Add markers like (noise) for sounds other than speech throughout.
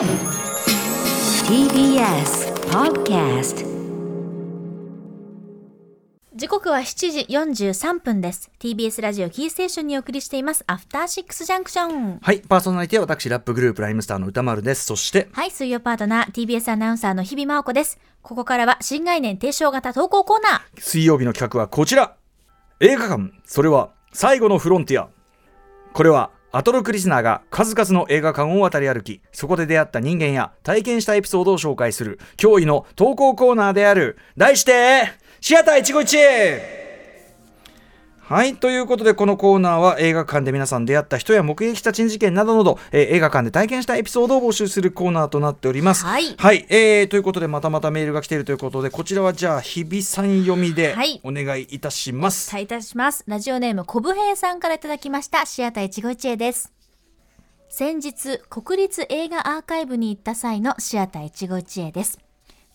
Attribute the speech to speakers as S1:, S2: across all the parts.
S1: TBS Podcast
S2: 時刻は7時43分です。TBS ラジオキーステーションにお送りしています。アフターシックスジャンクション
S3: はい、パーソナリティは私、ラップグループライムスターの歌丸です。そして、
S2: はい水曜パートナー TBS アナウンサーの日々真央子です。ここからは新概念提唱型投稿コーナー。
S3: 水曜日の企画はこちら。映画館、それは最後のフロンティア。これは、アトロクリスナーが数々の映画館を渡り歩き、そこで出会った人間や体験したエピソードを紹介する驚異の投稿コーナーである、題して、シアター151はい。ということで、このコーナーは映画館で皆さん出会った人や目撃した珍事件などなど、えー映画館で体験したエピソードを募集するコーナーとなっております。
S2: はい
S3: はい。えー、ということで、またまたメールが来ているということで、こちらはじゃあ、日比さん読みで
S2: はい
S3: お願いいたします。
S2: お伝えいたしますラジオネームコブヘイさんからいただきましたシアター一期一会です先日国立映画アーカイブに行った際のシアター一期一会です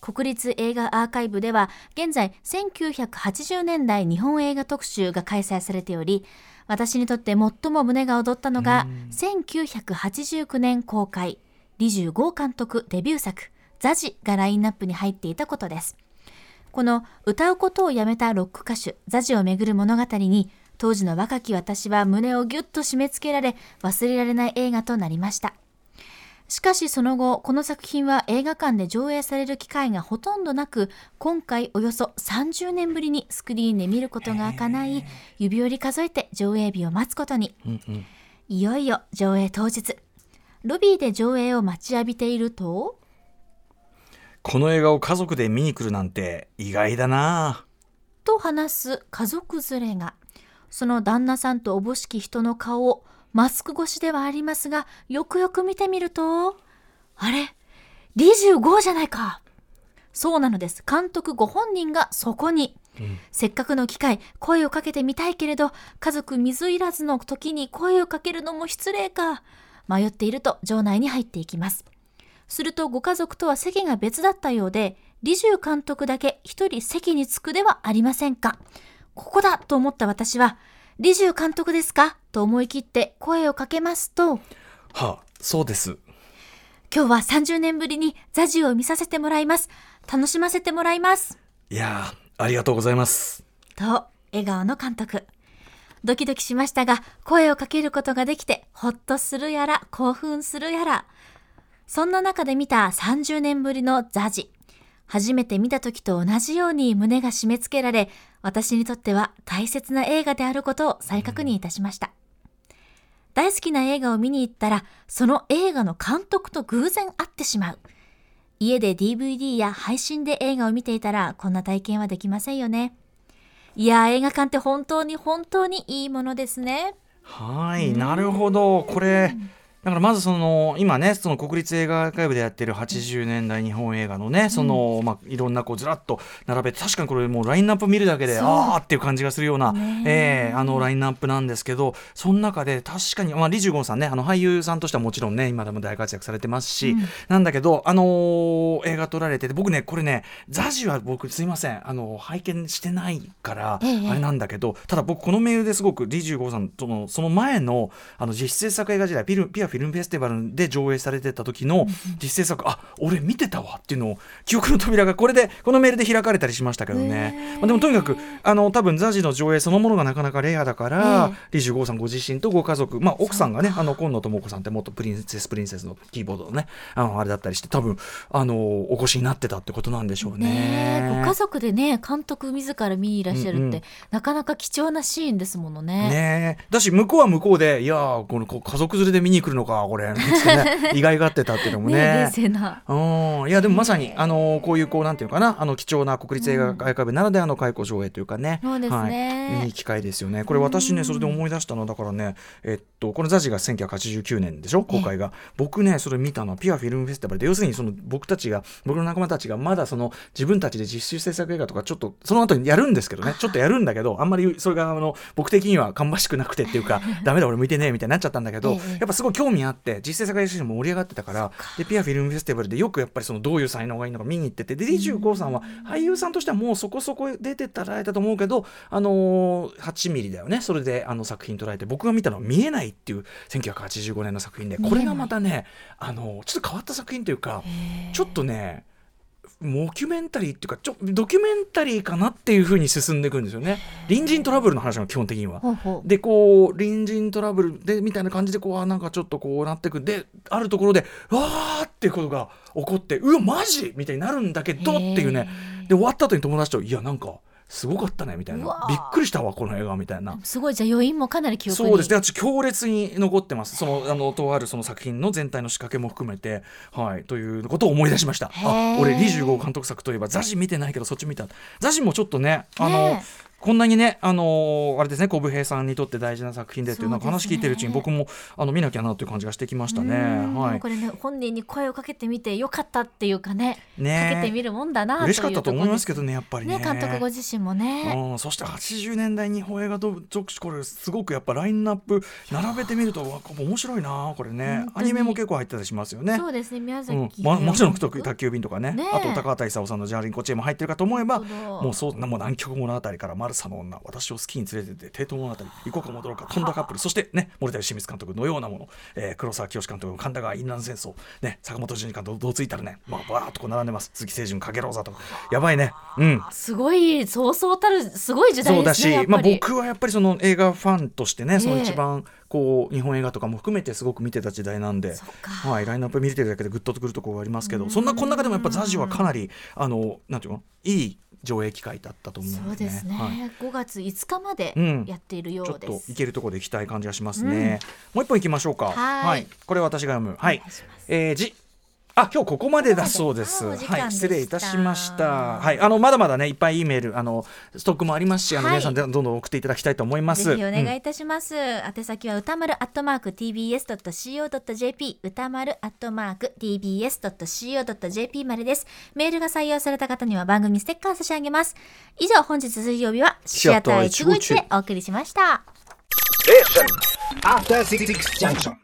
S2: 国立映画アーカイブでは現在1980年代日本映画特集が開催されており私にとって最も胸が躍ったのが1989年公開李重剛監督デビュー作「ザジ」がラインナップに入っていたことです。この歌うことをやめたロック歌手ザジをめぐる物語に当時の若き私は胸をぎゅっと締め付けられ忘れられない映画となりましたしかしその後この作品は映画館で上映される機会がほとんどなく今回およそ30年ぶりにスクリーンで見ることが叶い指折り数えて上映日を待つことに、いよいよ上映当日。ロビーで上映を待ちわびていると
S3: この映画を家族で見に来るなんて意外だな
S2: と話す家族連れがその旦那さんとおぼしき人の顔をマスク越しではありますがよくよく見てみるとあれ？25じゃないか。そうなのです。監督ご本人がそこに、せっかくの機会声をかけてみたいけれど家族水入らずの時に声をかけるのも失礼か迷っていると場内に入っていきます。するとご家族とは席が別だったようで、李重監督だけ一人席に着くではありませんか。ここだと思った私は、李重監督ですか？と思い切って声をかけますと、
S3: はあ、そうです。
S2: 今日は30年ぶりにザジを見させてもらいます。楽しませてもらいます。
S3: いやー、ありがとうございます。
S2: と、笑顔の監督。ドキドキしましたが、声をかけることができて、ほっとするやら、興奮するやら。そんな中で見た30年ぶりのザジ。初めて見た時と同じように胸が締め付けられ、私にとっては大切な映画であることを再確認いたしました。大好きな映画を見に行ったら、その映画の監督と偶然会ってしまう。家で DVD や配信で映画を見ていたら、こんな体験はできませんよね。いやー、映画館って本当に本当にいいものですね。
S3: はい、なるほど。これ、だからまずその今ねその国立映画アーカイブでやってる80年代日本映画のねその、まあいろんなこうずらっと並べて確かにこれもうラインナップ見るだけでああっていう感じがするような、
S2: ね
S3: え。ーあのラインナップなんですけどその中で確かにまあリジュゴンさんねあの俳優さんとしてはもちろんね今でも大活躍されてますし、なんだけどあのー映画撮られてて僕ねこれねザジは僕すいませんあの拝見してないから、
S2: ええ。
S3: あれなんだけどただ僕このメールですごくリジュゴンさんとのその前のあの実制作映画時代ピルピアフィルムフェスティバルで上映されてた時の実制作、あ俺見てたわっていうのを記憶の扉がこれでこのメールで開かれたりしましたけどね、まあ、でもとにかくあの多分ザジの上映そのものがなかなかレアだから、
S2: え
S3: リジュゴーさんご自身とご家族、まあ、奥さんがねあの今野智子さんって元プリンセスプリンセスのキーボードのねあのあれだったりして多分あのお越しになってたってことなんでしょうね。
S2: ご家族でね監督自ら見にいらっしゃるって、
S3: うんうん。
S2: なかなか貴重なシーンですものね。
S3: ねえ。だし向こうは向こうでいやーこの家族連れで見に来るのかこれ。ね (laughs) 意外がってたっていうのも
S2: ね。
S3: うん。いやでもまさにあのこういうこうなんていうのかな。あの貴重な国立映画アーカイブならではの開講上映というかね、
S2: そうですね。
S3: はい、いい機会ですよね。これ私ねそれで思い出したのはだからねえっとこのザジが1989年でしょ？公開が、僕ねそれ見たの。はピュアフィルムフェスティバルで要するにその僕たちが僕の仲間たちがまだその自分たちで実習制作映画とかちょっとその後にやるんですけどね。ちょっとやるんだけどあんまりそれがあの僕的には芳しくなくてっていうか (laughs) ダメだ俺向いてねえみたいになっちゃったんだけど、
S2: ええ。
S3: やっぱすごい興味あって実際作映画も盛り上がってたからでピアフィルムフェスティバルでよくやっぱりそのどういう才能がいいのか見に行っててで25さんは俳優さんとしてはもうそこそこ出てたられたと思うけどあのー8ミリだよね。それであの作品捉えて僕が見たのは見えないっっていう1985年の作品でこれがまたねあのちょっと変わった作品というかちょっとねモキュメンタリーっていうかちょドキュメンタリーかなっていうふうに進んでいくんですよね。隣人トラブルの話の基本的には。でこう隣人トラブルでみたいな感じでこうあなんかちょっとこうなってくであるところでわーっていうことが起こってうわマジみたいになるんだけどっていうね。で終わった後に友達と「いやなんかすごかったね」みたいな。びっくりしたわこの映画みたいな。
S2: すごいじゃあ余韻もかなり記憶に。
S3: そうです。ね私強烈に残ってます。そのあのとあるその作品の全体の仕掛けも含めてはいということを思い出しました。
S2: へ
S3: あ
S2: ー。
S3: 俺25監督作といえばザジ見てないけどそっち見た。ザジもちょっとねあの
S2: ね
S3: こんなにね、あのーあれですね、小武平さんにとって大事な作品でっていう、なんか
S2: そうね。
S3: 話聞いてるうちに僕もあの見なきゃなという感じがしてきましたね。
S2: うん
S3: はい。
S2: こ。れね本人に声をかけてみてよかったっていうかね
S3: ね
S2: かけてみるもんだな
S3: 嬉しかったと思いますけ
S2: ど
S3: どね、やっぱりね。
S2: ね監督ご自身もね。
S3: うん、そして80年代日本映画とこれすごくやっぱラインナップ並べてみるとわ面白いなこれね。アニメも結構入ってたりしますよね。
S2: そうですね宮崎
S3: うん、まもちろん宅急便とかね。あと高畑勲さんの「ジャーリンコチェ」も入ってるかと思えばもうそうもう南極物語から「マルサの女」私を好きに連れてって帝都物語行こうか戻ろうか飛んだカップルそしてね森田清水監督のようなもの、えー黒沢清監督の神田川インランド戦争ね坂本淳二監督どうついたらねまあバーっとこう並んでます。鈴木清純かげろうざと。かやばいね。うん。
S2: すごいそうそうたるすごい時代
S3: そうだし
S2: ですねやっ、
S3: まあ、
S2: ぱり、
S3: 僕はやっぱりその映画ファンとしてね、その
S2: ええ
S3: 一番こう日本映画とかも含めてすごく見てた時代なんではい、ラインナップ見てるだけでグッとくるところがありますけどそんなこの中でもやっぱザジはかなりあのなんていうの？いい上映機会だったと思う
S2: そう
S3: ので、
S2: ですね、
S3: はい。
S2: 5月5日まで
S3: うん。
S2: やっているよ
S3: ちょっと
S2: うです、
S3: 行けるところで行きたい感じがしますね、もう一本行きましょうか。
S2: はい。
S3: これ私が読む。はい。えー、じあ今日ここまでだそうです。はい、失礼いたしました。はい、あのまだまだねいっぱい E メールあのストックもありますし、あの、
S2: はい
S3: 皆さんでどんどん送っていただきたいと思います。
S2: ぜひお願
S3: うん
S2: いいたします。宛先は歌丸アットマーク tbs.co.jp 歌丸アットマーク tbs.co.jp までです。メールが採用された方には番組ステッカー差し上げます。以上、本日水曜日はシアター一期一会お送りしました。
S4: After Six Junction.